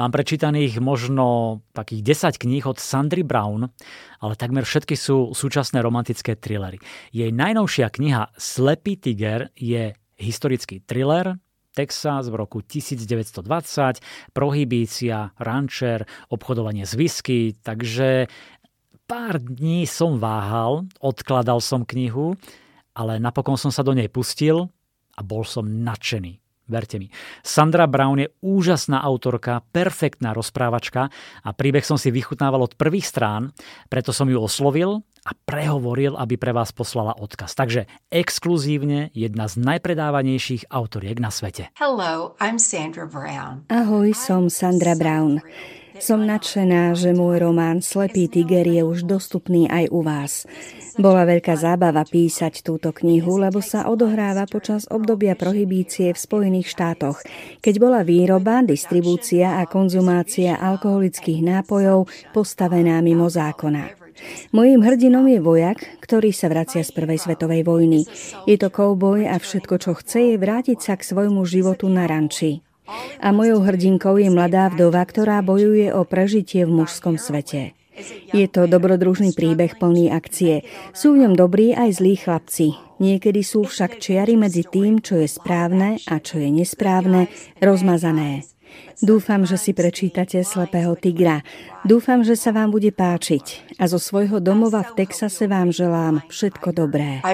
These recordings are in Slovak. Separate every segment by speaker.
Speaker 1: Mám prečítaných možno takých 10 kníh od Sandry Brown, ale takmer všetky sú súčasné romantické thrillery. Jej najnovšia kniha Slepý tiger je historický thriller, Texas v roku 1920, prohibícia, rancher, obchodovanie s whisky, takže pár dní som váhal, odkladal som knihu, ale napokon som sa do nej pustil a bol som nadšený. Verte mi. Sandra Brown je úžasná autorka, perfektná rozprávačka a príbeh som si vychutnával od prvých strán, preto som ju oslovil a prehovoril, aby pre vás poslala odkaz. Takže exkluzívne jedna z najpredávanejších autoriek na svete.
Speaker 2: Hello, I'm Sandra Brown.
Speaker 3: Ahoj, som Sandra Brown. Som nadšená, že môj román Slepý tiger je už dostupný aj u vás. Bola veľká zábava písať túto knihu, lebo sa odohráva počas obdobia prohibície v Spojených štátoch, keď bola výroba, distribúcia a konzumácia alkoholických nápojov postavená mimo zákona. Mojím hrdinom je vojak, ktorý sa vracia z prvej svetovej vojny. Je to kouboj a všetko, čo chce, je vrátiť sa k svojmu životu na ranči. A mojou hrdinkou je mladá vdova, ktorá bojuje o prežitie v mužskom svete. Je to dobrodružný príbeh plný akcie. Sú v ňom dobrí aj zlí chlapci. Niekedy sú však čiary medzi tým, čo je správne a čo je nesprávne, rozmazané. Dúfam, že si prečítate Slepého tigra. Dúfam, že sa vám bude páčiť. A zo svojho domova v Texase vám želám všetko dobré.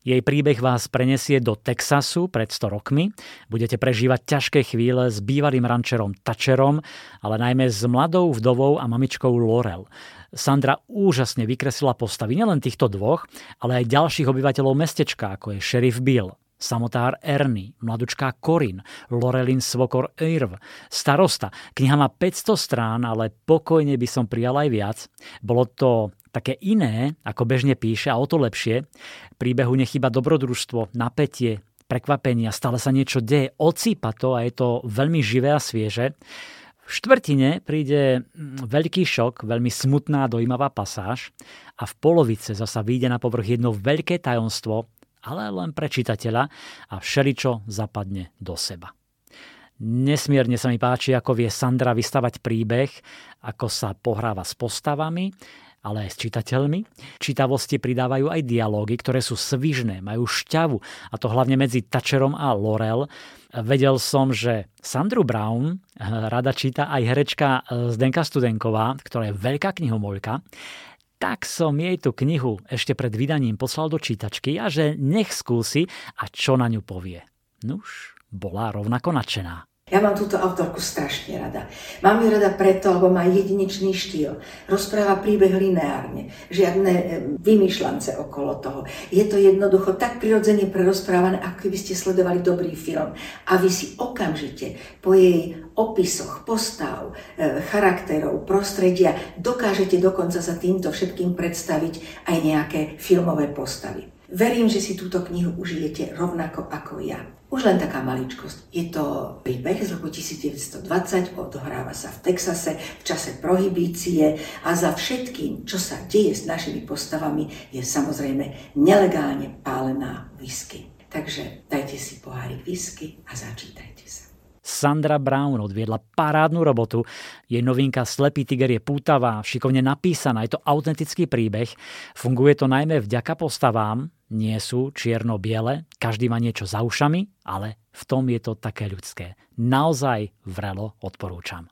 Speaker 1: Jej príbeh vás prenesie do Texasu pred 100 rokmi. Budete prežívať ťažké chvíle s bývalým rančerom Tačerom, ale najmä s mladou vdovou a mamičkou Laurel. Sandra úžasne vykreslila postavy nielen týchto dvoch, ale aj ďalších obyvateľov mestečka, ako je šerif Bill, samotár Ernie, mladučká Corin, Lorelin Svokor Irv, starosta. Kniha má 500 strán, ale pokojne by som prijal aj viac. Bolo to také iné, ako bežne píše a o to lepšie. Príbehu nechyba dobrodružstvo, napätie, prekvapenia, stále sa niečo deje, ocípa to a je to veľmi živé a svieže. V štvrtine príde mm, veľký šok, veľmi smutná dojímavá pasáž a v polovice zasa vyjde na povrch jedno veľké tajomstvo, ale len pre čitateľa a všeličo zapadne do seba. Nesmierne sa mi páči, ako vie Sandra vystavať príbeh, ako sa pohráva s postavami, ale aj s čitateľmi. Čitavosti pridávajú aj dialógy, ktoré sú svižné, majú šťavu, a to hlavne medzi Tačerom a Lorel. Vedel som, že Sandru Brown rada číta aj herečka Zdenka Studenková, ktorá je veľká knihomoľka tak som jej tú knihu ešte pred vydaním poslal do čítačky a že nech skúsi a čo na ňu povie. Nuž, bola rovnako nadšená.
Speaker 4: Ja mám túto autorku strašne rada. Mám ju rada preto, lebo má jedinečný štýl. Rozpráva príbeh lineárne, žiadne e, vymýšľance okolo toho. Je to jednoducho tak prirodzene prerozprávané, ako keby ste sledovali dobrý film. A vy si okamžite po jej opisoch, postav, e, charakterov, prostredia dokážete dokonca za týmto všetkým predstaviť aj nejaké filmové postavy. Verím, že si túto knihu užijete rovnako ako ja. Už len taká maličkosť. Je to príbeh z roku 1920, odohráva sa v Texase v čase prohibície a za všetkým, čo sa deje s našimi postavami, je samozrejme nelegálne pálená whisky. Takže dajte si pohárik whisky a začítajte sa.
Speaker 1: Sandra Brown odviedla parádnu robotu. Jej novinka Slepý tiger je pútavá, šikovne napísaná, je to autentický príbeh. Funguje to najmä vďaka postavám, nie sú čierno-biele, každý má niečo za ušami, ale v tom je to také ľudské. Naozaj vrelo odporúčam.